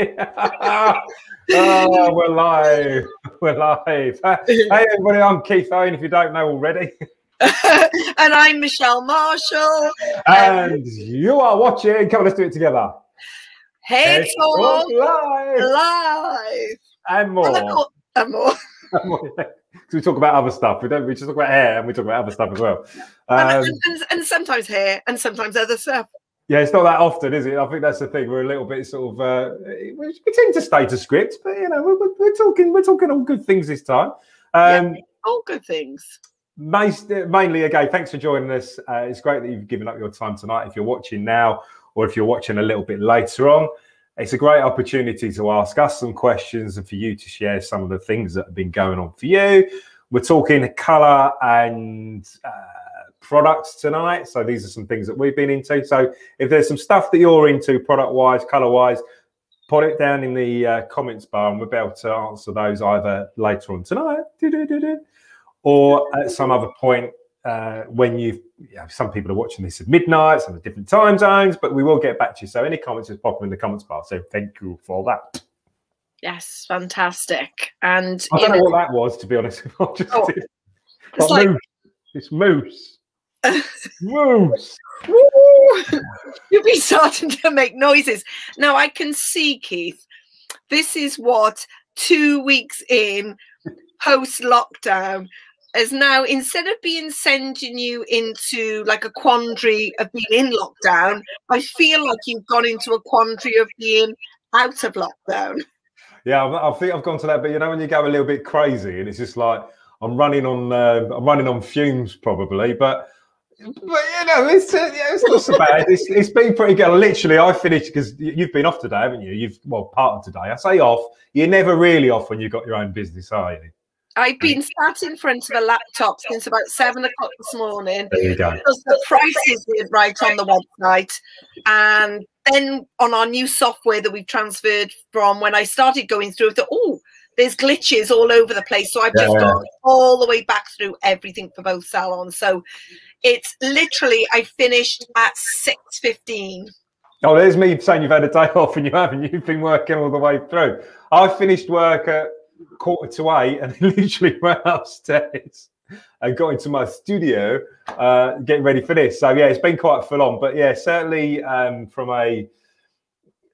Oh, we're live. We're live. Hey, everybody, I'm Keith Owen, if you don't know already. and I'm Michelle Marshall. And you are watching. Come on, let's do it together. Hey, Hey, Talk live. Live. And more. And of course- and more. So we talk about other stuff. We don't. We just talk about hair, and we talk about other stuff as well. Um, and, and, and sometimes hair and sometimes other stuff. Yeah, it's not that often, is it? I think that's the thing. We're a little bit sort of. Uh, we, tend to stay to script, but you know, we're, we're, talking. We're talking all good things this time. Um, All good things. mainly, again, thanks for joining us. Uh, it's great that you've given up your time tonight. If you're watching now, or if you're watching a little bit later on, it's a great opportunity to ask us some questions and for you to share some of the things that have been going on for you. We're talking color and uh, products tonight. So these are some things that we've been into. So if there's some stuff that you're into, product wise, color wise, put it down in the uh, comments bar and we'll be able to answer those either later on tonight or at some other point uh, when you've you know, some people are watching this at midnight, some at different time zones, but we will get back to you. So any comments, just pop them in the comments bar. So thank you for that. Yes, fantastic. And I don't know know, what that was, to be honest. I just Oh, did. it's like. It's moose. Moose. Woo! You'll be starting to make noises. Now I can see, Keith, this is what two weeks in post lockdown is now instead of being sending you into like a quandary of being in lockdown, I feel like you've gone into a quandary of being out of lockdown. Yeah, I I think I've gone to that. But you know, when you go a little bit crazy, and it's just like I'm running on, uh, I'm running on fumes probably. But but you know, it's uh, yeah, it's not so bad. It's, it's been pretty good. Literally, I finished because you've been off today, haven't you? You've well, part of today. I say off. You're never really off when you've got your own business, are you? I've been sat in front of a laptop since about seven o'clock this morning. There you go. because the prices is right on the website and then on our new software that we've transferred from when i started going through I thought oh there's glitches all over the place so i've just Yeah. gone all the way back through everything for both salons so it's literally i finished at 6.15 Oh, there's me saying you've had a day off and you haven't. You've been working all the way through. I finished work at quarter to eight and literally went upstairs and got into my studio, uh, getting ready for this. So yeah, it's been quite full on. But yeah, certainly um, from a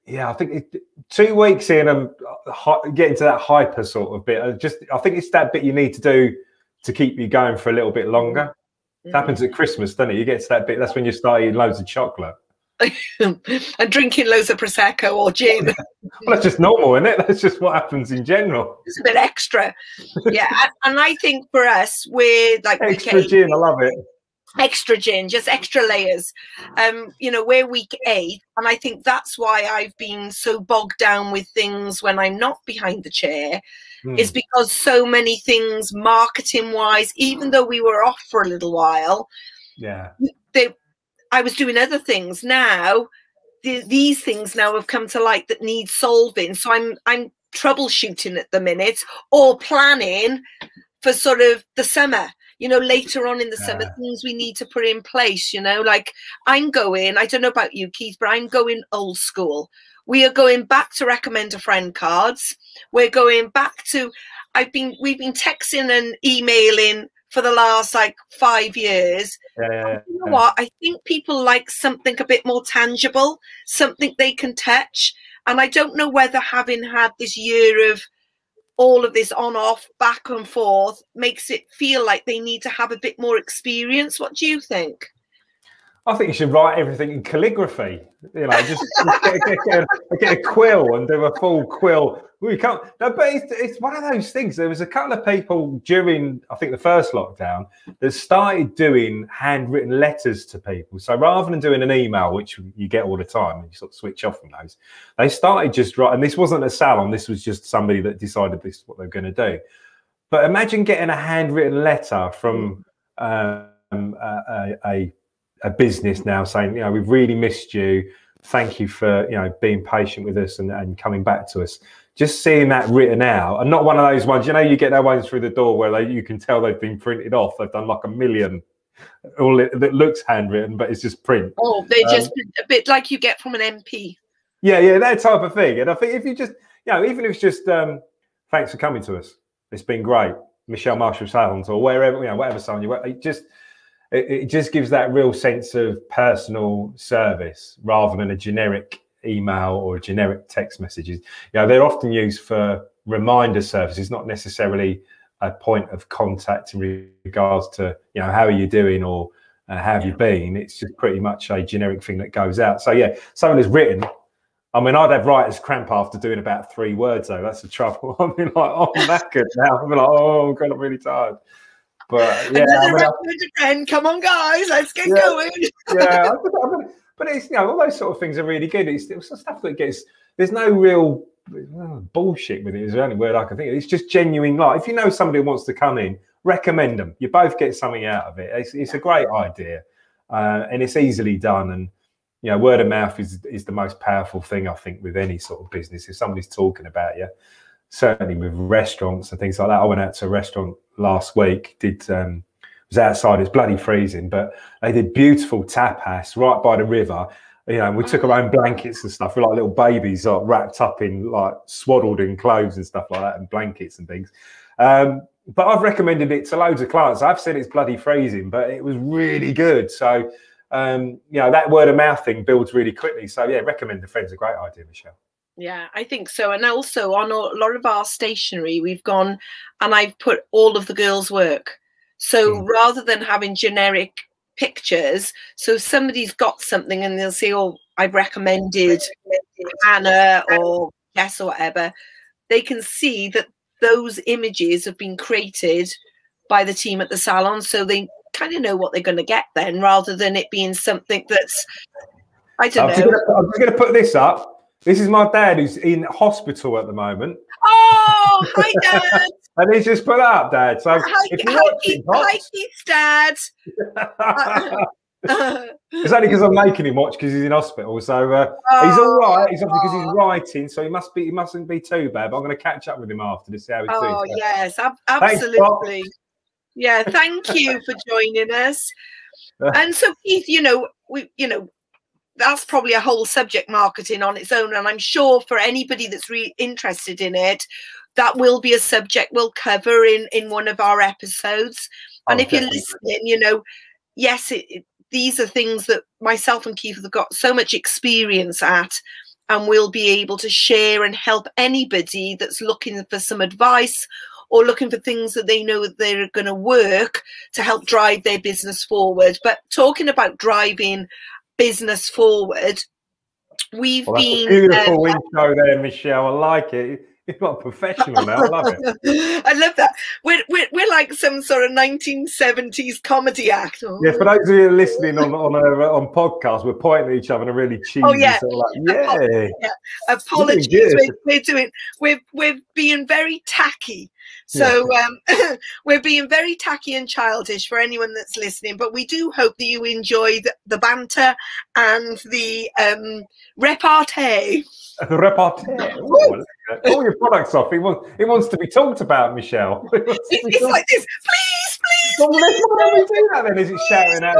yeah, I think it, two weeks in and hi- getting to that hyper sort of bit. uh, Just I think it's that bit you need to do to keep you going for a little bit longer. It happens at Christmas, doesn't it? You get to that bit. That's when you start eating loads of chocolate. and drinking loads of prosecco or gin Well, that's just normal, isn't it? That's just what happens in general. it's a bit extra yeah and, and i think for us we're like Extra gin, I love it. Extra gin, just extra layers. Um, you know, we're week eight, and I think that's why I've been so bogged down with things when I'm not behind the chair, Hmm. is because so many things marketing wise, even though we were off for a little while, Yeah, they I was doing other things. Now the, these things now have come to light that need solving. So I'm I'm troubleshooting at the minute or planning for sort of the summer you know later on in the summer things we need to put in place you know like i'm going i don't know about you keith but i'm going old school we are going back to recommend a friend cards we're going back to i've been we've been texting and emailing for the last like five years yeah. you know what? I think people like something a bit more tangible, something they can touch. And I don't know whether having had this year of all of this on off, back and forth, makes it feel like they need to have a bit more experience. What do you think? I think you should write everything in calligraphy. You know, just, just get, get, get, a, get a quill and do a full quill. We can't. No, but it's, it's one of those things. There was a couple of people during, I think, the first lockdown that started doing handwritten letters to people. So rather than doing an email, which you get all the time, and you sort of switch off from those, they started just writing. this wasn't a salon. This was just somebody that decided this is what they're going to do. But imagine getting a handwritten letter from um, a, a, a a business now saying, you know, we've really missed you. Thank you for, you know, being patient with us and, and coming back to us. Just seeing that written out and not one of those ones, you know, you get that ones through the door where they, you can tell they've been printed off. They've done like a million all it, that looks handwritten, but it's just print. Oh, they're Um, just a bit like you get from an MP. Yeah, yeah, that type of thing. And I think if you just, you know, even if it's just, um, thanks for coming to us. It's been great, Michelle Marshall Salons or wherever, you know, whatever salon you just it, it just gives that real sense of personal service rather than a generic email or generic text messages. You know, they're often used for reminder services, not necessarily a point of contact in regards to, you know, how are you doing or uh, how have you been? It's just pretty much a generic thing that goes out. So yeah, someone has written. I mean, I'd have writer's cramp after doing about three words though. That's the trouble. I mean, like, oh, I'm knackered now. I'm like, oh God, I'm really tired. But yeah, I mean, friend. Come on, guys, let's get yeah, going. yeah, but it's you know all those sort of things are really good. It's, it's stuff that gets. There's no real bullshit with it. Is the only word I can think of. It's just genuine. Like if you know somebody who wants to come in, recommend them. You both get something out of it. It's, it's a great idea, uh, and it's easily done. And you know, word of mouth is is the most powerful thing I think with any sort of business. If somebody's talking about you, certainly with restaurants and things like that. I went out to a restaurant last week. Did um, was outside. It's bloody freezing, but they did beautiful tapas right by the river. You know, we took our own blankets and stuff. We're like little babies, like wrapped up in like swaddled in clothes and stuff like that, and blankets and things. Um, but I've recommended it to loads of clients. I've said it's bloody freezing, but it was really good. So, um, you know, that word of mouth thing builds really quickly. So, yeah, recommend a friend's a great idea, Michelle. Yeah, I think so. And also on a lot of our stationery, we've gone and I've put all of the girls' work. So mm. rather than having generic pictures, so somebody's got something and they'll say, Oh, I've recommended Hannah or Jess or whatever, they can see that those images have been created by the team at the salon. So they kind of know what they're going to get then rather than it being something that's, I don't I'm know. Just gonna, I'm just going to put this up. This is my dad who's in hospital at the moment. Oh, hi, Dad. and he's just put up, Dad. So hi, if you're hi, watching, hi, Dad. it's only because I'm making him watch because he's in hospital. So uh, oh, he's all right. He's because he's writing, so he must be. He mustn't be too bad. But I'm going to catch up with him after to see how he's oh, doing. Oh yes, ab- absolutely. Thanks, yeah, thank you for joining us. and so Keith, you know, we, you know, that's probably a whole subject marketing on its own. And I'm sure for anybody that's really interested in it, that will be a subject we'll cover in in one of our episodes. And oh, if you're listening, you know, yes, it, it, these are things that myself and Keith have got so much experience at, and we'll be able to share and help anybody that's looking for some advice or looking for things that they know that they're going to work to help drive their business forward. But talking about driving business forward. We've well, been beautiful uh, intro there, Michelle. I like it. You've got professional now. I love it. I love that. We're, we're, we're like some sort of 1970s comedy act. Oh. Yeah, for those of you listening on on a, on podcast, we're pointing at each other in a really cheesy oh, yeah. Sort of like, yeah. yeah. Apologies. We're, we're, doing we're we're being very tacky so yeah. um, we're being very tacky and childish for anyone that's listening, but we do hope that you enjoy the, the banter and the um, repartee. The repartee. Oh, all your products off. It wants, it wants to be talked about, Michelle. It it's, it's like this. Please, please. Well, please, why do we do that then? Is it shouting out?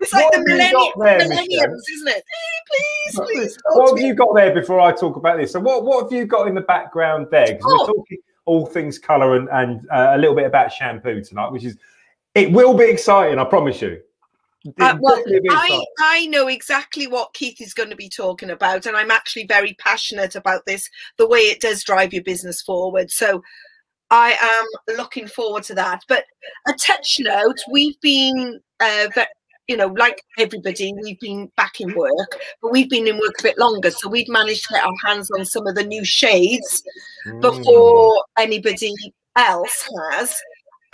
it's like the millennium, there, millenniums, isn't it? Please, please. what have you got there before I talk about this? So, what, what have you got in the background there? Because oh. we're talking all things color and, and uh, a little bit about shampoo tonight, which is it will be exciting. I promise you. Uh, well, I, I know exactly what Keith is going to be talking about, and I'm actually very passionate about this, the way it does drive your business forward. So I am looking forward to that. But a touch note we've been uh, you know, like everybody, we've been back in work, but we've been in work a bit longer. So we've managed to get our hands on some of the new shades mm. before anybody else has,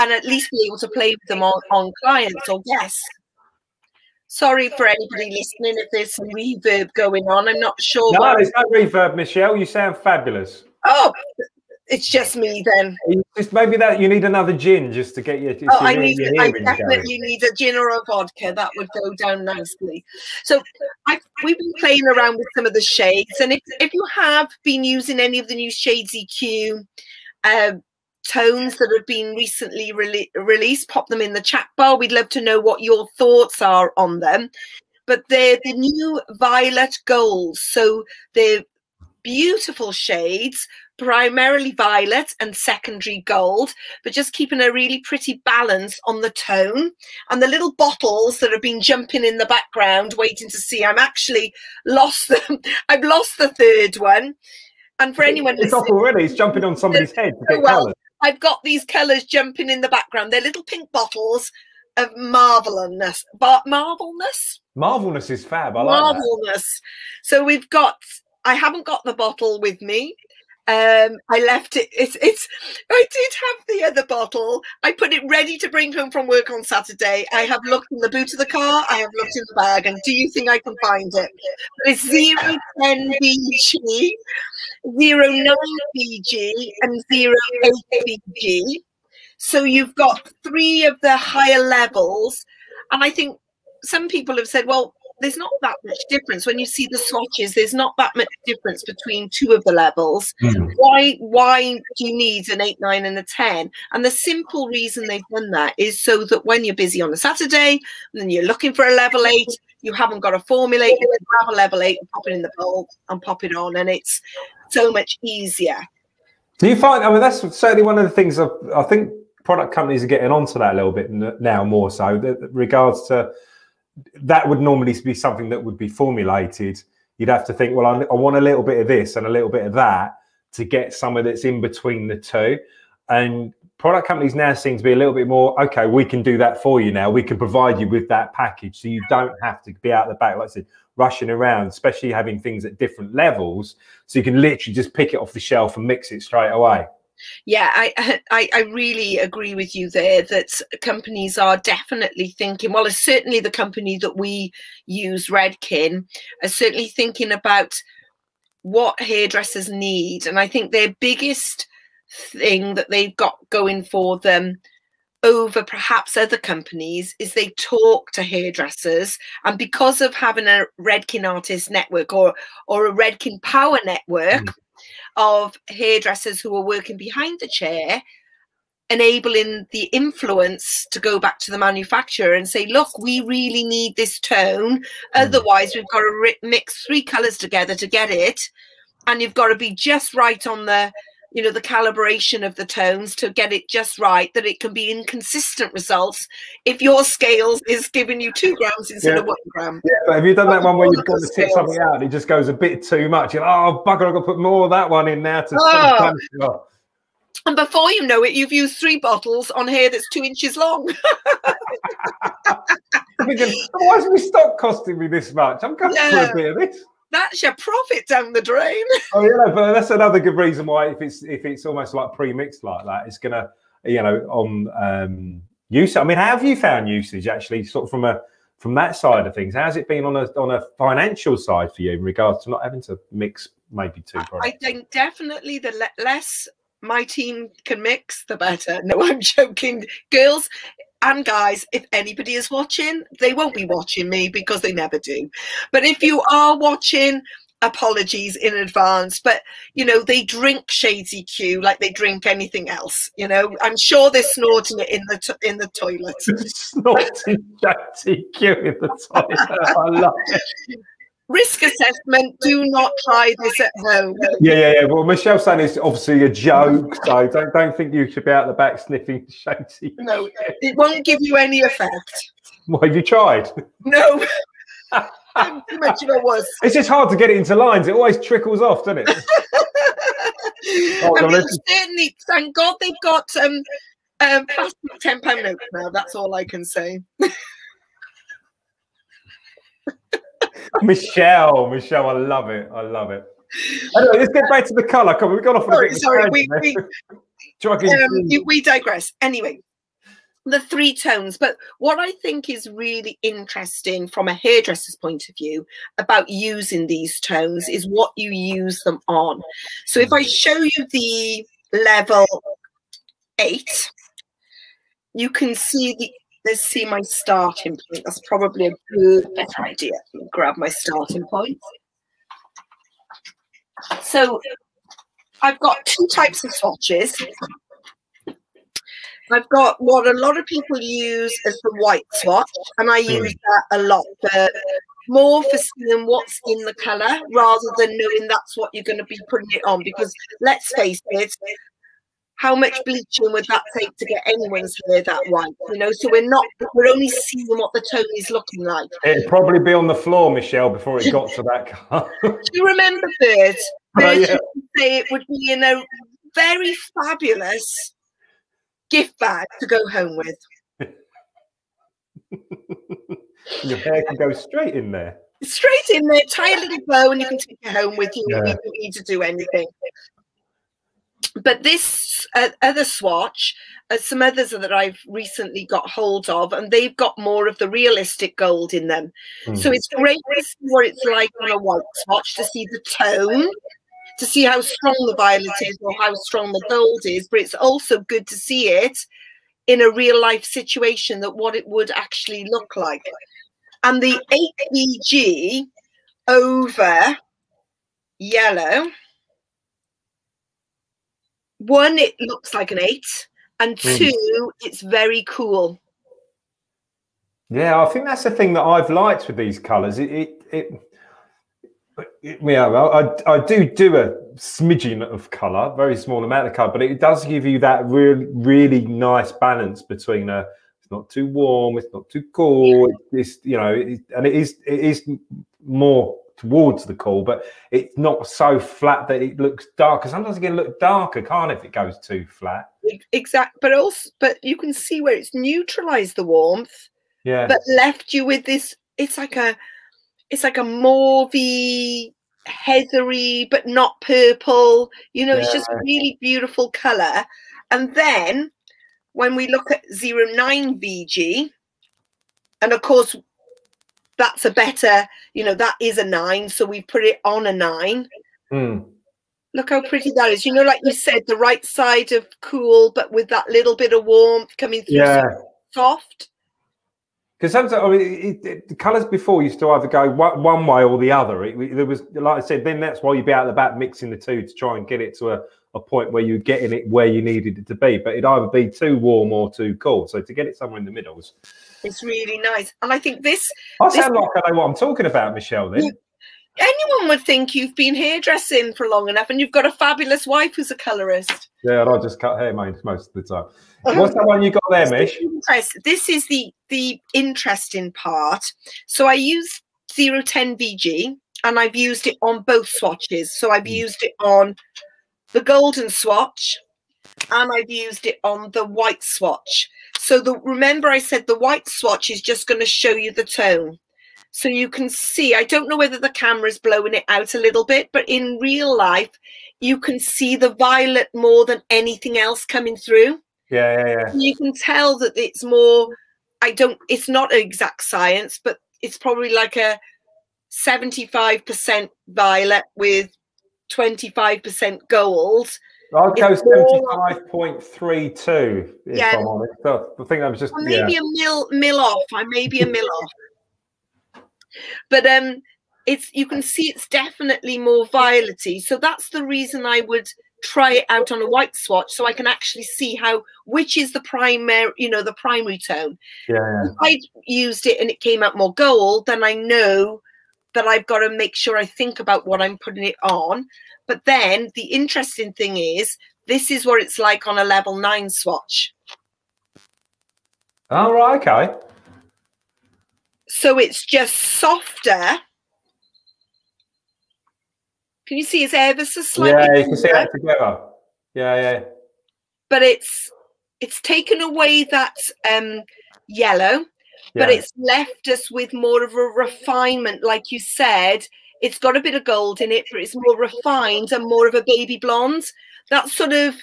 and at least be able to play with them on, on clients or guests. Sorry for anybody listening if there's some reverb going on. I'm not sure. No, there's no reverb, Michelle. You sound fabulous. Oh, it's just me then. Just maybe that you need another gin just to get your. Oh, I need. I definitely need a gin or a vodka. That would go down nicely. So I, we've been playing around with some of the shades, and if if you have been using any of the new Shades EQ uh, tones that have been recently re released, pop them in the chat bar. We'd love to know what your thoughts are on them. but they're the new violet gold. So they're beautiful shades, primarily violet and secondary gold, but just keeping a really pretty balance on the tone. And the little bottles that have been jumping in the background, waiting to see, I'm actually lost them. I've lost the third one. And for anyone, it's off already. It's jumping on somebody's head to oh, get well, colours. I've got these colours jumping in the background. They're little pink bottles of marvelness, but marvelness. Marvelness is fab. I like that. marvelness. So we've got. I haven't got the bottle with me. Um, I left it. It's. It's. I did have the other bottle. I put it ready to bring home from work on Saturday. I have looked in the boot of the car. I have looked in the bag. And do you think I can find it? It's zero ten BG, zero nine BG, and zero eight BG. So you've got three of the higher levels, and I think some people have said, well, there's not that much difference when you see the swatches. There's not that much difference between two of the levels. Mm. Why? Why do you need an eight, nine, and a ten? And the simple reason they've done that is so that when you're busy on a Saturday and then you're looking for a level eight, you haven't got to formulate. You grab a level eight and pop it in the bowl and pop it on, and it's so much easier. Do you find? I mean, that's certainly one of the things I, I think product companies are getting onto that a little bit now more so. That regards to that would normally be something that would be formulated. You'd have to think, well, I, want a little bit of this and a little bit of that to get somewhere that's in between the two. And product companies now seem to be a little bit more okay. We can do that for you now. We can provide you with that package, so you don't have to be out the back, like I said, rushing around, especially having things at different levels. So you can literally just pick it off the shelf and mix it straight away. Yeah, I, I I really agree with you there that companies are definitely thinking. Well, it's certainly the company that we use, Redken, are certainly thinking about what hairdressers need, and I think their biggest thing that they've got going for them over perhaps other companies is they talk to hairdressers and because of having a Redken artist network or or a Redken power network Mm. Of hairdressers who are working behind the chair enabling the influence to go back to the manufacturer and say look we really need this tone. Hmm. Otherwise we've got to mix three colors together to get it. And you've got to be just right on the you know the calibration of the tones to get it just right that it can be inconsistent results if your scales is giving you two grams instead Yeah. of one gram Yeah, but have you done that one where you've got to tip something out and it just goes a bit too much? You're like, oh, bugger, I've got to put more of that one in now to Oh. and before you know it you've used three bottles on hair that's two inches long thinking, why is my stock costing me this much? I'm going Yeah. for a bit of this. That's your profit down the drain Oh, yeah, but that's another good reason why if it's if it's almost like pre-mixed like that, it's gonna, you know, on um use. I mean, how have you found usage actually, sort of from a from that side of things? How's it been on a on a financial side for you in regards to not having to mix maybe two Products? I think definitely the le- less my team can mix, the better. No, I'm joking. Girls and guys, if anybody is watching, they won't be watching me because they never do. But if you are watching, apologies in advance. But you know, they drink Shades EQ like they drink anything else. You know, I'm sure they're snorting it in the to- in the toilet. Snorting Shades EQ in the toilet. I love it. Risk assessment. Do not try this at home. Yeah, yeah, yeah. Well, Michelle's saying it's obviously a joke, so don't don't think you should be out the back sniffing shady. No, it won't give you any effect. What have you tried? No. I'm too much of a wuss. It's just hard to get it into lines. It always trickles off, doesn't it? I mean, certainly, thank God they've got um, um, plastic ten pound notes now. That's all I can say. Michelle, Michelle, I love it. I love it. Anyway, let's get back to the colour. Come on, we've gone off on a Sorry, bit a sorry, we, we, um, we digress. Anyway, the three tones. But what I think is really interesting from a hairdresser's point of view about using these tones is what you use them on. So if I show you the level eight, you can see the let's see my starting point. That's probably a good better idea. Grab my starting point. So I've got two types of swatches. I've got what a lot of people use as the white swatch, and I hmm. use that a lot for more for seeing what's in the color rather than knowing that's what you're going to be putting it on. Because let's face it, how much bleaching would that take to get anyone's hair that white? You know, so we're not we're only seeing what the tone is looking like. It'd probably be on the floor, Michelle, before it got to that car. Do you remember Bird? Oh, Bird yeah. used say it would be in a very fabulous gift bag to go home with. Your hair can go straight in there. Straight in there, tie a little bow, and you can take it home with you. Yeah. You don't need to do anything. But this uh, other swatch, uh, some others that I've recently got hold of, and they've got more of the realistic gold in them. So Mm. it's great to see what it's like on a white swatch, to see the tone, to see how strong the violet is or how strong the gold is. But it's also good to see it in a real life situation that what it would actually look like. And the 8VG over yellow, one, it looks like an eight, and Mm. two, it's very cool. Yeah, I think that's the thing that I've liked with these colours. It, it, it, it- yeah, I, I- do do a smidgen of colour, very small amount of colour, but it does give you that really, really nice balance between a. It's not too warm. It's not too cool. It's you know, it, and it is it is more towards the cool, but it's not so flat that it looks dark. Because sometimes it can look darker, can't it, if it goes too flat? Exact, but also, but you can see where it's neutralized the warmth, Yeah, but left you with this. It's like a, it's like a mauvey, heathery, but not purple. You know, it's just really beautiful color. And then when we look at 09 VG, and of course, that's a better, you know, that is a nine. So we put it on a nine. Mm. Look how pretty that is. You know, like you said, the right side of cool, but with that little bit of warmth coming through. so yeah. Soft. Because sometimes I mean, it, it, the colours before used to either go one, one way or the other. It, there was, like I said, then that's why you'd be out of the back mixing the two to try and get it to a, a point where you're getting it where you needed it to be. But it'd either be too warm or too cool. So to get it somewhere in the middle, was, It's really nice. And I think this, I This- sound like I know what I'm talking about, Michelle. Then anyone would think you've been hairdressing for long enough and you've got a fabulous wife who's a colorist. yeah, and I just cut hair most most of the time. What's that one you got there, Mish? This is the the interesting part. So I use 010 VG and I've used it on both swatches. So I've Mm. used it on the golden swatch and I've used it on the white swatch. So the remember I said the white swatch is just going to show you the tone. So you can see, I don't know whether the camera's blowing it out a little bit, but in real life, you can see the violet more than anything else coming through Yeah, yeah, yeah. you can tell that it's more i don't it's not an exact science but it's probably like a 75% violet with 25% gold I'd go seventy-five point three two. If Yeah. I'm honest, So I think that was just or yeah. maybe a mil mil off i may be a mil off but um it's you can see it's definitely more violety so that's the reason i would try it out on a white swatch so i can actually see how which is the primary you know the primary tone yeah, yeah. if I used it and it came out more gold, then I know that I've got to make sure I think about what I'm putting it on. But then the interesting thing is, this is what it's like on a level nine swatch. Oh right, okay. So it's just softer. Can you see it's ever so slightly? yeah, you can see that together. Yeah, yeah. But it's it's taken away that um yellow, yeah. but it's left us with more of a refinement, like you said. It's got a bit of gold in it, but it's more refined and more of a baby blonde. That sort of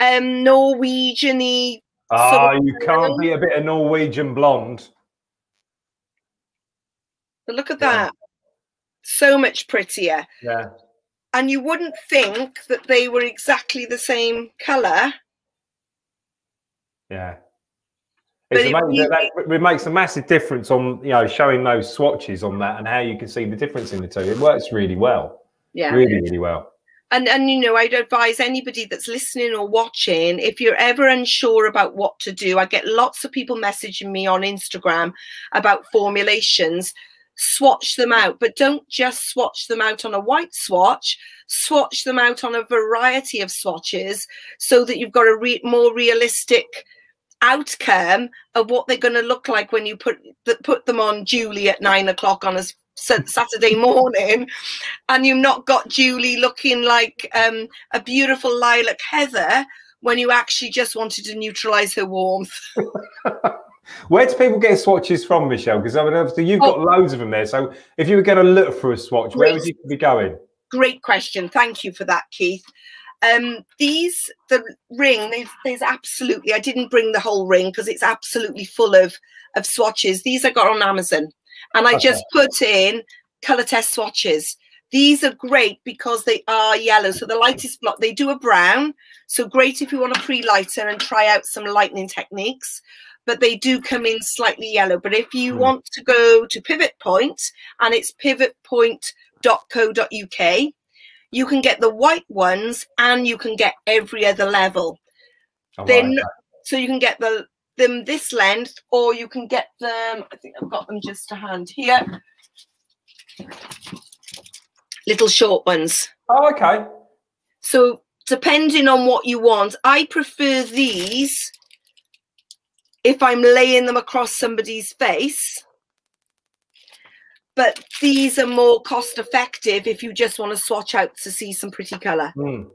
um Norwegian-y. Ah, sort of you can't be a bit of Norwegian blonde. But look at Yeah. that. So much prettier. Yeah. And you wouldn't think that they were exactly the same colour. Yeah. It's it amazing. that, that- it makes a massive difference on you know showing those swatches on that and how you can see the difference in the two. It works really well. Yeah. Really, really well. and and you know i'd advise anybody that's listening or watching if you're ever unsure about what to do i get lots of people messaging me on instagram about formulations swatch them out, but don't just swatch them out on a white swatch, swatch them out on a variety of swatches so that you've got a re more realistic outcome of what they're going to look like when you put the, put them on Julie at nine o'clock on a Saturday morning, and you've not got Julie looking like um, a beautiful lilac heather when you actually just wanted to neutralize her warmth. Where do people get swatches from, Michelle? Because I mean, obviously you've got oh, loads of them there. So if you were going to look for a swatch, where would you be going? Great question. Thank you for that, Keith. Um, these the ring. There's, there's absolutely. I didn't bring the whole ring because it's absolutely full of of swatches. These I got on Amazon, and I okay. just put in color test swatches. These are great because they are yellow. So the lightest block, they do a brown. So great if you want a pre-lighter and try out some lightning techniques but they do come in slightly yellow. But if you mm. want to go to Pivot Point, and it's pivotpoint.co.uk, you can get the white ones and you can get every other level. Oh, then right. so you can get the them this length, or you can get them. I think I've got them just to hand here. Little short ones. Oh, okay. So depending on what you want, I prefer these if I'm laying them across somebody's face. But these are more cost effective if you just want to swatch out to see some pretty colour. Mm.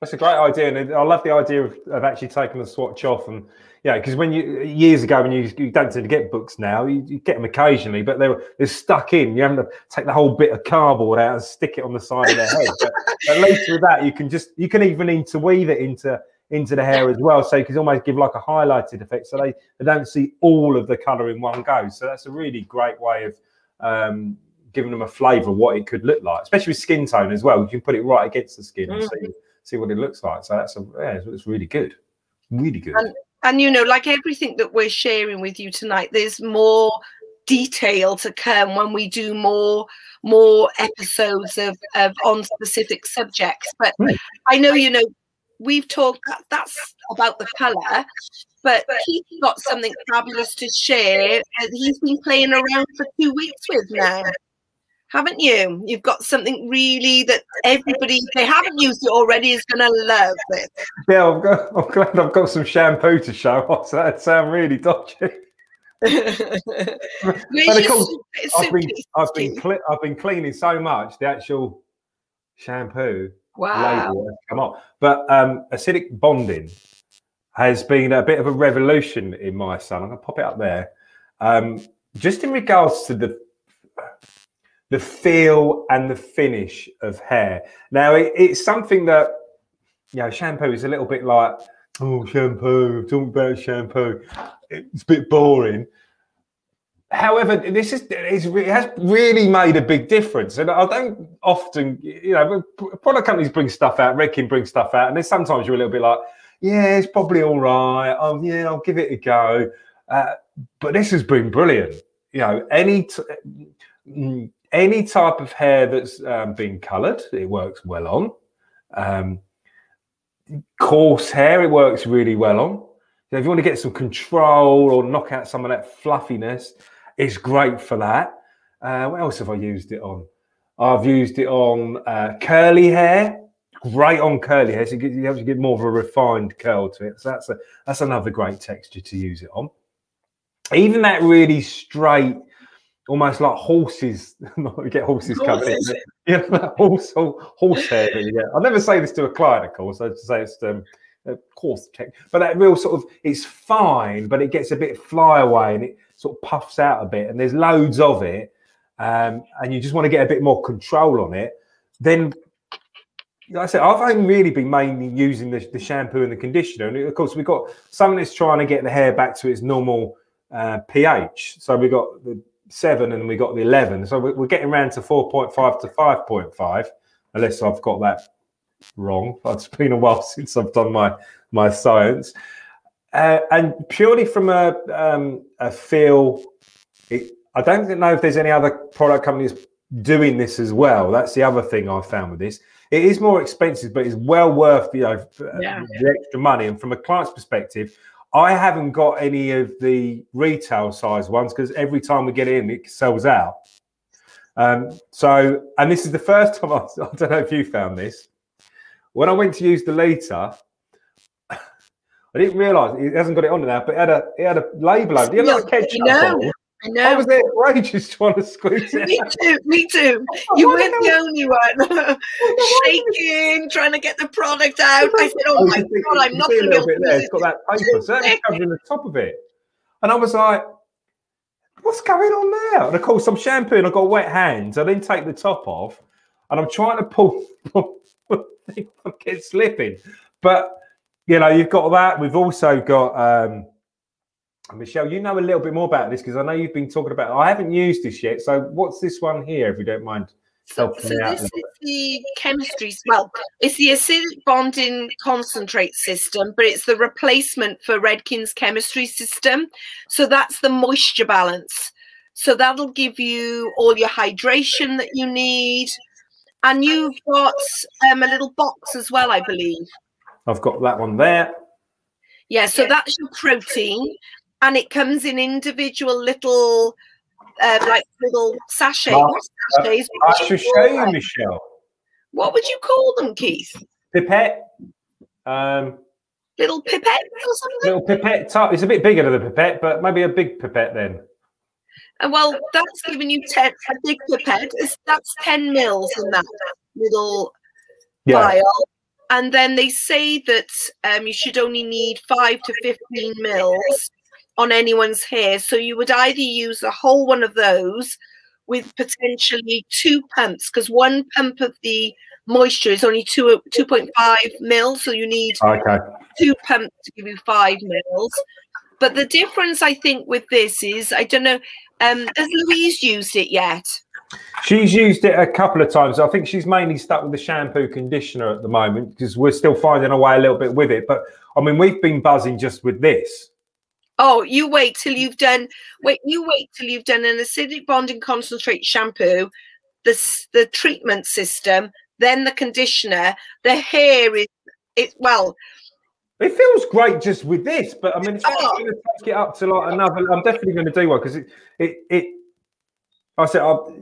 That's a great idea, and I love the idea of, of actually taking the swatch off. And yeah, because when you years ago when you, you don't tend to get books now, you, you, get them occasionally, but they're they're stuck in. You have to take the whole bit of cardboard out and stick it on the side of their head. but, at least with that, you can just you can even interweave it into into the hair as well. So you can almost give like a highlighted effect so they, they don't see all of the colour in one go. So that's a really great way of um, giving them a flavour of what it could look like, especially with skin tone as well. You can put it right against the skin and see, see what it looks like. So that's a, yeah, it's really good. Really good. And, and you know, like everything that we're sharing with you tonight, there's more detail to come when we do more more episodes of, of on specific subjects but i know you know we've talked that, that's about the colour, but he's got something fabulous to share. He's been playing around for two weeks with now. Haven't you? You've got something really that everybody, if they haven't used it already, is going to love it. Yeah, I've got, I'm glad I've got some shampoo to show off. So that sound really dodgy. of course, I've been, I've been, I've been cleaning so much. The actual shampoo wow. come on. But um, acidic bonding has been a bit of a revolution in my son. I'm to pop it up there. Um, just in regards to the the feel and the finish of hair. Now, it, it's something that you know, shampoo is a little bit like, oh, shampoo. Talking about shampoo. It's a bit boring. However, this is it has really made a big difference, and I don't often, you know, product companies bring stuff out, Redken bring stuff out, and then sometimes you're a little bit like, yeah, it's probably all right. Oh, yeah, I'll give it a go. Uh, but this has been brilliant. You know, any t- any type of hair that's um, been coloured, it works well on. Um, coarse hair, it works really well on. Know, if you want to get some control or knock out some of that fluffiness, it's great for that. Uh, what else have I used it on? I've used it on uh, curly hair. Great on curly hair. So you, get, you have to get more of a refined curl to it. So that's a that's another great texture to use it on. Even that really straight, almost like horses. Not get horses coming in. Yeah, horse, horse hair that you get. I never say this to a client, of course. I just say it's um, of course, but that real sort of it's fine, but it gets a bit flyaway and it sort of puffs out a bit, and there's loads of it, um, and you just want to get a bit more control on it, then like I said, I've only really been mainly using the, the, shampoo and the conditioner. And of course, we've got something that's trying to get the hair back to its normal uh, pH. So we've got the seven and we got the 11. So we're, we're getting around to 4.5 to 5.5, unless I've got that wrong. It's been a while since I've done my, my science. Uh, and purely from a, um, a feel, it, I don't know if there's any other product companies doing this as well. That's the other thing I found with this. It is more expensive, but it's well worth you know yeah. the extra money. And from a client's perspective, I haven't got any of the retail size ones because every time we get in, it sells out. Um, so, and this is the first time I, I don't know if you found this. When I went to use the liter, I didn't realise he hasn't got it on now, but it had a it had a label on. it. You know, like ketchup no. bottle? I know. I was there outrageous trying to squeeze it. me too. Me too. You weren't the only one. Shaking, trying to get the product out. I said, "Oh my god, I'm not going to be able to there. It's got this." that paper, that's covering the top of it. And I was like, "What's going on there?" And of course, I'm shampooing. I've got wet hands. I then take the top off, and I'm trying to pull. I get slipping, but you know, you've got that. We've also got um, Michelle. You know a little bit more about this because I know you've been talking about. I haven't used this yet. So, what's this one here? If you don't mind. So, so me out a this is the chemistry. Well, it's the acidic bonding concentrate system, but it's the replacement for Redken's chemistry system. So that's the moisture balance. So that'll give you all your hydration that you need, and you've got um, a little box as well, I believe. I've got that one there. Yeah, so that's your protein, and it comes in individual little, uh, like little sachets. Mark, not sachets I what would you should call show you, them? Michelle. What would you call them, Keith? Pipette. Um, Little pipettes or something? little pipette. Type. It's a bit bigger than the pipette, but maybe a big pipette then. Uh, well, that's giving you ten. A big pipette is that's ten mils in that little Yeah. vial. And then they say that um, you should only need five to 15 mils on anyone's hair. So you would either use the whole one of those with potentially two pumps, because one pump of the moisture is only two 2.5 mils. So you need Okay. two pumps to give you five mils. But the difference, I think, with this is I don't know, um, has Louise used it yet? She's used it a couple of times. I think she's mainly stuck with the shampoo conditioner at the moment because we're still finding a way a little bit with it. But I mean, we've been buzzing just with this. Oh, you wait till you've done. Wait, you wait till you've done an acidic bonding concentrate shampoo, the the treatment system, then the conditioner. The hair is it. Well, It feels great just with this, but I mean, if I'm Oh. going to take it up to like another, I'm definitely going to do one because it, it, it. I said, I'll,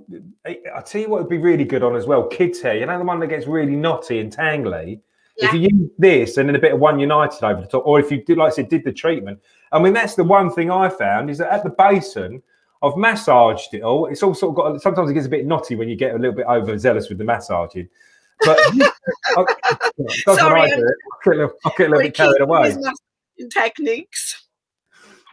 I'll tell you what would be really good on as well. Kids' hair, you know, the one that gets really knotty and tangly. If you use this and then a bit of One United over the top, or if you did, like I said, did the treatment. I mean, that's the one thing I found is that at the basin, I've massaged it all. It's all sort of got. Sometimes it gets a bit knotty when you get a little bit overzealous with the massaging. But I, Sorry, I do. I get a little, I get a little bit carried away. techniques.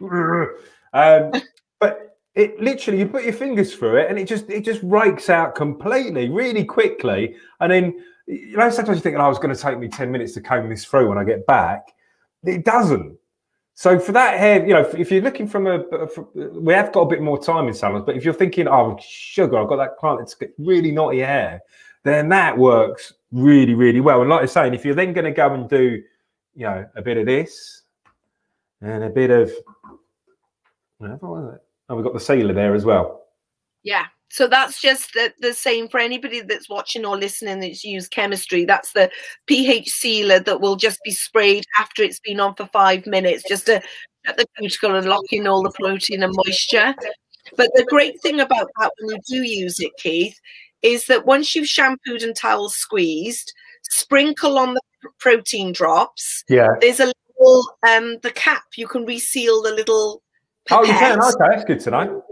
um, but it literally you put your fingers through it and it just it just rakes out completely really quickly. And then you know sometimes you think oh, I was going to take me 10 minutes to comb this through when I get back. It doesn't. So for that hair you know if you're looking from a from, we have got a bit more time in salons but if you're thinking oh sugar I've got that client that's got really knotty hair then that works really really well. And like I'm saying if you're then going to go and do you know a bit of this and a bit of whatever was it? Oh, we've got the sealer there as well. Yeah. So that's just the, the same for anybody that's watching or listening that's used chemistry. That's the pH sealer that will just be sprayed after it's been on for five minutes, just to shut the cuticle and lock in all the protein and moisture. But the great thing about that when you do use it, Keith, is that once you've shampooed and towel squeezed, sprinkle on the protein drops. Yeah. There's a little um the cap, you can reseal the little Oh, you can. Okay, that's good to know.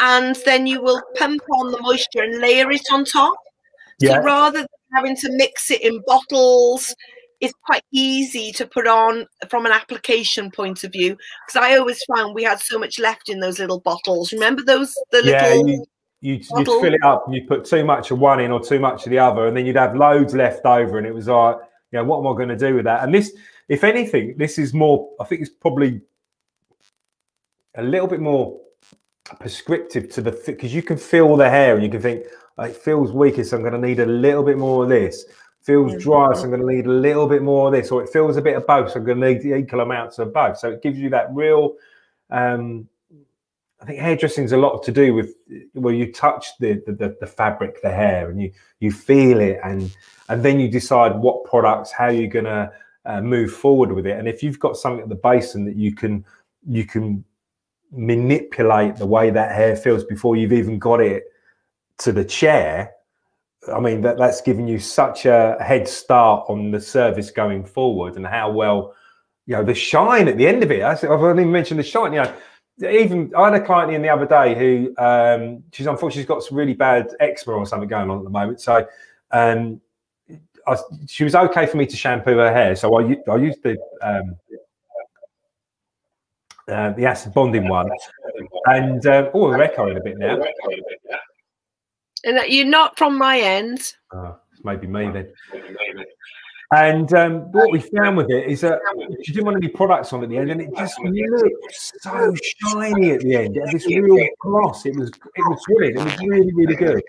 and then you will pump on the moisture and layer it on top. Yeah. So rather than having to mix it in bottles, it's quite easy to put on from an application point of view. Because I always found we had so much left in those little bottles. Remember those the Yeah, little you, you'd, you'd fill it up and you put too much of one in or too much of the other, and then you'd have loads left over. And it was like, you know, what am I going to do with that? And this, if anything, this is more, I think it's probably a little bit more prescriptive to the, because you can feel the hair and you can think, oh, it feels weaker, so I'm going to need a little bit more of this. Feels dry, so I'm going to need a little bit more of this, or it feels a bit of both, so I'm going to need equal amounts of both. So it gives you that real, um, I think hairdressing's a lot to do with well, you touch the, the the the fabric, the hair, and you you feel it, and and then you decide what products, how you're gonna uh, move forward with it. And if you've got something at the basin that you can you can manipulate the way that hair feels before you've even got it to the chair, I mean that that's giving you such a head start on the service going forward and how well you know the shine at the end of it. I've only mentioned the shine. You know, even I had a client in the other day who um, she's unfortunately she's got some really bad eczema or something going on at the moment. So um, I, she was okay for me to shampoo her hair. So I, I used the um, uh, the acid bonding one, and uh, oh, we're echoing a bit now. And that you're not from my end. Oh, maybe me then. And um, what we found with it is that she didn't want any products on at the end, and it just looked so shiny at the end. It had this real gloss. It was it was brilliant. It was really really good.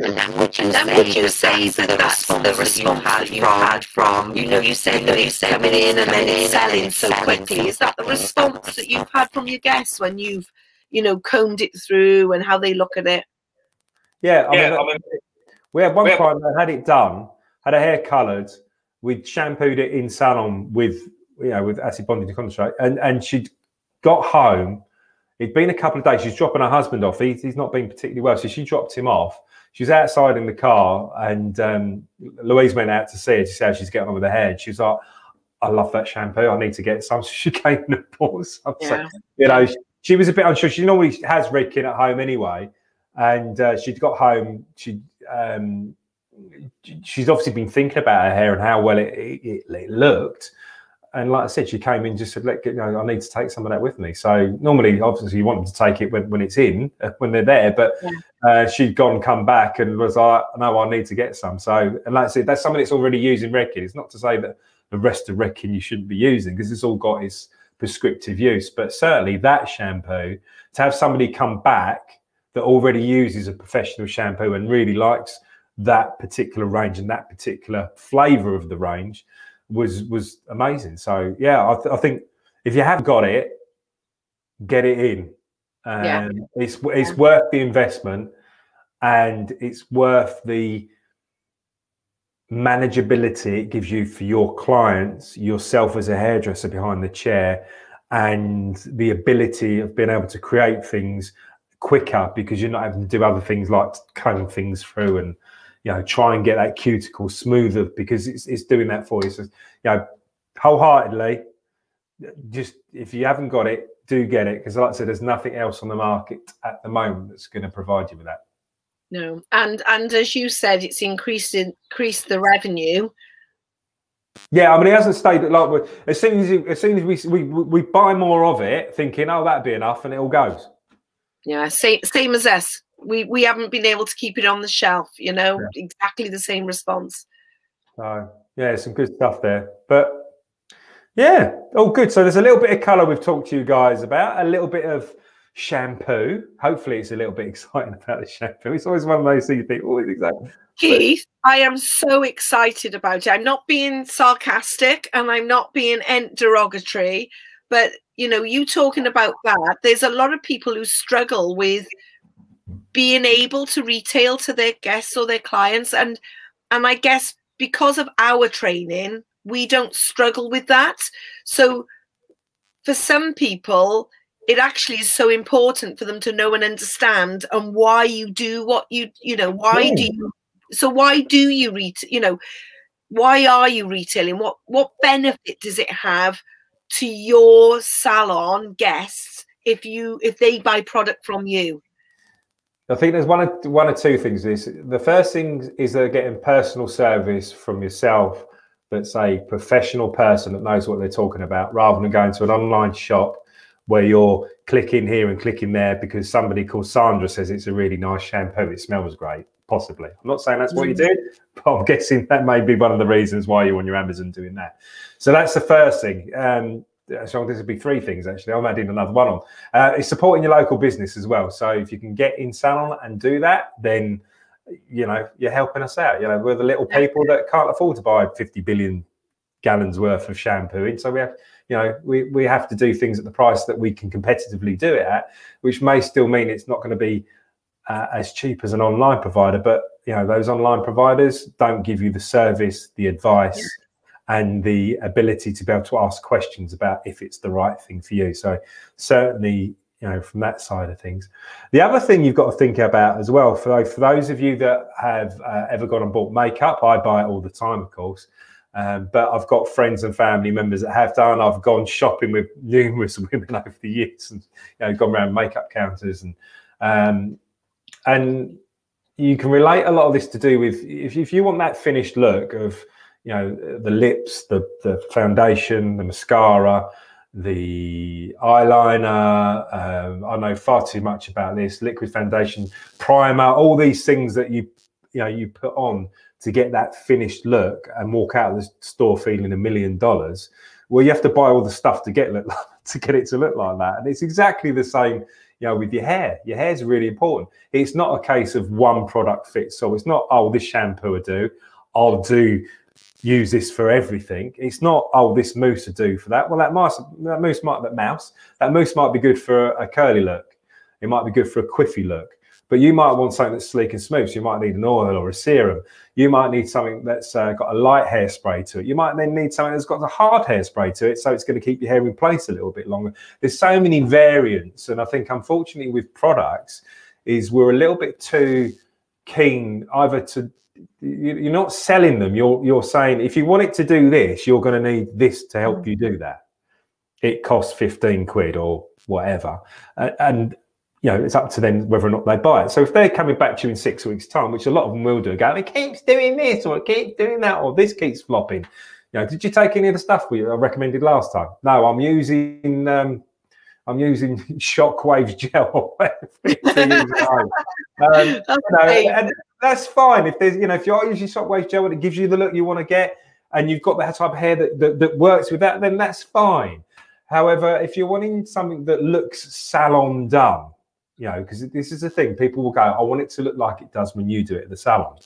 And would you say, would you say that that's the response that you had from, you know, you said that you said coming in and then selling so quickly. Is that the response that you've had from your guests when you've, you know, combed it through and how they look at it? Yeah, I yeah, mean, I mean we had one client that had it done, had her hair coloured, we'd shampooed it in salon with you know with acid bonding concentrate, and and she'd got home. It'd been a couple of days. She's dropping her husband off. He, he's not been particularly well, so she dropped him off. She's outside in the car, and um, Louise went out to see her to see how she's getting on with her hair. And she was like, "I love that shampoo. I need to get some." So she came and bought some. Yeah. So, you know, she, she, was a bit unsure. She normally has Redken at home anyway, and uh, she'd got home. She um, she's obviously been thinking about her hair and how well it, it, it looked. And like I said, she came in just said, "Let get, you know, I need to take some of that with me." So normally, obviously, you want them to take it when, when it's in, uh, when they're there. But yeah. uh, she'd gone, come back, and was like, "No, I need to get some." So, and like I said, that's something that's already using Redken. It's not to say that the rest of Redken you shouldn't be using because it's all got its prescriptive use. But certainly, that shampoo to have somebody come back that already uses a professional shampoo and really likes that particular range and that particular flavor of the range was was amazing. So yeah, I, th- I think if you have got it, get it in. And yeah. it's it's yeah. worth the investment, and it's worth the manageability it gives you for your clients, yourself as a hairdresser behind the chair, and the ability of being able to create things quicker because you're not having to do other things like comb things through and you know, try and get that cuticle smoother because it's, it's doing that for you. So, you know, wholeheartedly, just if you haven't got it, do get it because, like I said, there's nothing else on the market at the moment that's going to provide you with that. No, and and as you said, it's increased increased the revenue. Yeah, I mean, it hasn't stayed like as soon as as soon as we we we buy more of it, thinking, oh, that'd be enough, and it all goes. Yeah, same same as us we we haven't been able to keep it on the shelf you know yeah. exactly the same response. So yeah some good stuff there. But yeah all good. So there's a little bit of color we've talked to you guys about a little bit of shampoo. Hopefully it's a little bit exciting about the shampoo. It's always one of those things you think oh exactly Keith, I am so excited about it. I'm not being sarcastic and I'm not being derogatory, but you know, you talking about that, there's a lot of people who struggle with being able to retail to their guests or their clients. And and i guess because of our training we don't struggle with that. So for some people it actually is so important for them to know and understand and why you do what you you know why yeah. do you so why do you read you know why are you retailing? What what benefit does it have to your salon guests if you if they buy product from you I think there's one or, one or two things. This the first thing is they're getting personal service from yourself that's a professional person that knows what they're talking about, rather than going to an online shop where you're clicking here and clicking there because somebody called Sandra says it's a really nice shampoo. It smells great. Possibly. I'm not saying that's what you mm. did, but I'm guessing that may be one of the reasons why you're on your Amazon doing that. So that's the first thing. Um, so this would be three things actually. I'm adding another one on. Uh, it's supporting your local business as well. So if you can get in salon and do that, then you know you're helping us out. You know we're the little people that can't afford to buy 50 billion gallons worth of shampoo, so we have you know we we have to do things at the price that we can competitively do it at, which may still mean it's not going to be uh, as cheap as an online provider, but you know those online providers don't give you the service, the advice and the ability to be able to ask questions about if it's the right thing for you. So certainly, you know, from that side of things. The other thing you've got to think about as well, for, for those of you that have uh, ever gone and bought makeup, I buy it all the time, of course. Um, but I've got friends and family members that have done. I've gone shopping with numerous women over the years, and you know, gone around makeup counters, and um, and you can relate a lot of this to do with if, if you want that finished look of you know the lips, the the foundation, the mascara, the eyeliner. Um, I know far too much about this. Liquid foundation, primer, all these things that you you know you put on to get that finished look and walk out of the store feeling a million dollars. Well, you have to buy all the stuff to get look to get it to look like that, and it's exactly the same. You know, with your hair, your hair is really important. It's not a case of one product fits all. It's not oh, this shampoo will do. I'll do use this for everything. It's not, oh, this mousse to do for that. Well, that mouse, that mousse might, that mouse, that mousse might be good for a curly look. It might be good for a quiffy look. But you might want something that's sleek and smooth. So you might need an oil or a serum. You might need something that's uh, got a light hairspray to it. You might then need something that's got a hard hairspray to it, so it's going to keep your hair in place a little bit longer. There's so many variants, and I think unfortunately with products, is we're a little bit too keen either to you're not selling them. You're you're saying if you want it to do this, you're going to need this to help you do that. It costs fifteen quid or whatever, and, and you know it's up to them whether or not they buy it. So if they're coming back to you in six weeks' time, which a lot of them will do, go it keeps doing this or it keeps doing that or this keeps flopping. You know, did you take any of the stuff we I recommended last time? No, I'm using um, I'm using Shockwave gel. um, you know, and that's fine if there's you know if you're using Shockwave gel and it gives you the look you want to get, and you've got that type of hair that, that, that works with that, then that's fine. However, if you're wanting something that looks salon done, you know, because this is the thing, people will go, I want it to look like it does when you do it at the salon.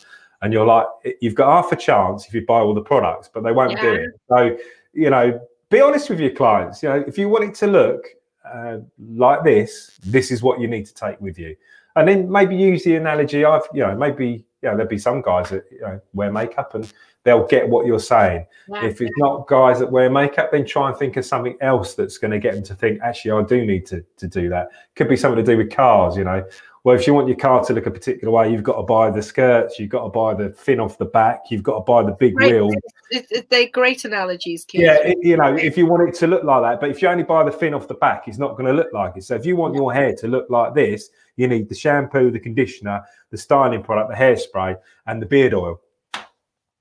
And you're like, you've got half a chance if you buy all the products, but they won't yeah. do it. So, you know, be honest with your clients. You know, if you want it to look uh, like this, this is what you need to take with you. And then maybe use the analogy. I've, you know, maybe you know, there'll be some guys that you know, wear makeup and they'll get what you're saying. If it's not guys that wear makeup, then try and think of something else that's going to get them to think, actually, I do need to, to do that. Could be something to do with cars, you know. Well, if you want your car to look a particular way, you've got to buy the skirts, you've got to buy the fin off the back, you've got to buy the big great. wheel. It, it, they're great analogies, Keith. Yeah, it, you know, if you want it to look like that, but if you only buy the fin off the back, it's not going to look like it. So if you want your hair to look like this, you need the shampoo, the conditioner, the styling product, the hairspray, and the beard oil,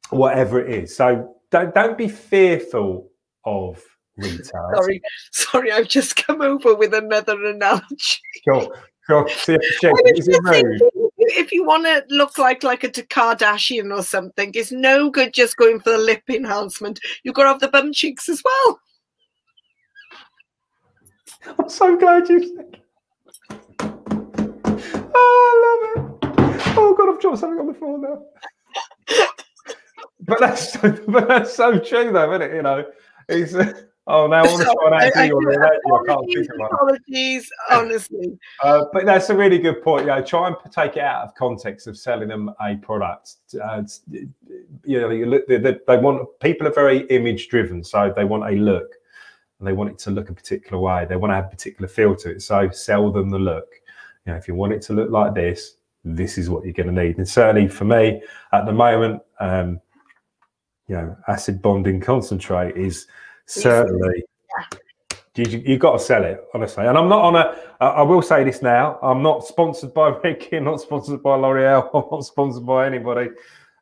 whatever it is. So don't don't be fearful of retail. sorry, sorry, I've just come over with another analogy. Sure. Sure. See if you want to look like like a Kardashian or something, it's no good just going for the lip enhancement. You've got to have the bum cheeks as well. I'm so glad you said. Oh God, I've dropped something on the floor now. but that's but that's so true, though, isn't it? You know, it's. Oh, now all the time I, I, I, can't think of one. Apologies, honestly. Uh, but that's a really good point. You know, try and take it out of context of selling them a product. Uh, you know, they, they, they want people are very image driven, so they want a look, and they want it to look a particular way. They want to have a particular feel to it. So sell them the look. You know, if you want it to look like this, this is what you're going to need. And certainly for me, at the moment, um, you know, acid bonding concentrate is Certainly. You, you got to sell it, honestly. And I'm not on a. I will say this now. I'm not sponsored by Ricky. I'm not sponsored by L'Oreal. I'm not sponsored by anybody.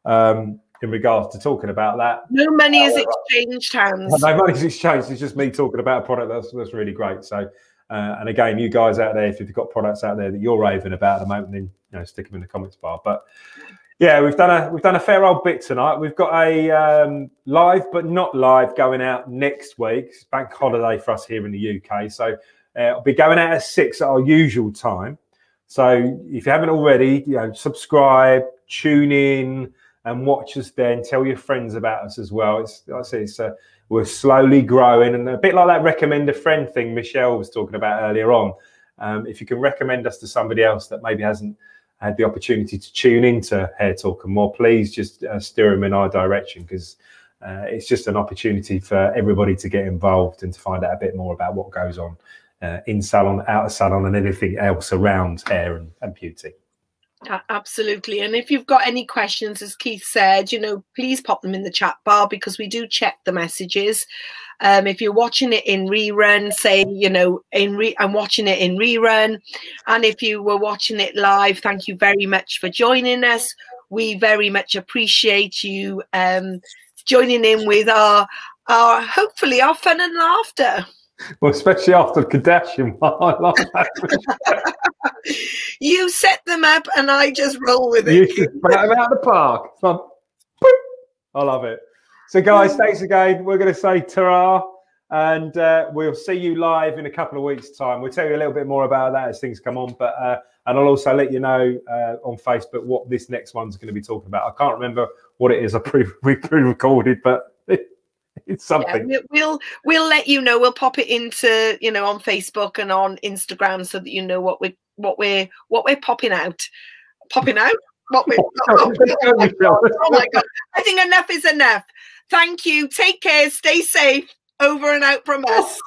Um, in regards to talking about that, no money is exchanged hands. No money is exchanged. It's just me talking about a product that's that's really great. So, uh, and again, you guys out there, if you've got products out there that you're raving about at the moment, then you know stick them in the comments bar. But yeah, we've done a we've done a fair old bit tonight. We've got a um, live but not live going out next week. It's bank holiday for us here in the UK, so uh, it'll be going out at six at our usual time. So if you haven't already, you know, subscribe, tune in, and watch us. Then tell your friends about us as well. It's like I say, it's uh, we're slowly growing, and a bit like that recommend a friend thing Michelle was talking about earlier on. Um, if you can recommend us to somebody else that maybe hasn't had the opportunity to tune into Hair Talk and more, please just uh, steer them in our direction because uh, it's just an opportunity for everybody to get involved and to find out a bit more about what goes on uh, in salon, out of salon, and anything else around hair and, and beauty. Absolutely. And if you've got any questions, as Keith said, you know, please pop them in the chat bar because we do check the messages. Um, if you're watching it in rerun, say, you know, in re- I'm watching it in rerun. And if you were watching it live, thank you very much for joining us. We very much appreciate you um, joining in with our, our hopefully our fun and laughter. Well, especially after Kardashian, I love that. you set them up, and I just roll with it. You just them out of the park. I love it. So, guys, thanks again. We're going to say ta and uh, we'll see you live in a couple of weeks' time. We'll tell you a little bit more about that as things come on, but uh, and I'll also let you know uh, on Facebook what this next one's going to be talking about. I can't remember what it is. I pre we pre-recorded, but it's something. Yeah, we'll we'll let you know. We'll pop it into you know on Facebook and on Instagram so that you know what we what we're what we're popping out. Popping out. What we're, oh, oh, my oh my god! I think enough is enough. Thank you. Take care. Stay safe. Over and out from us.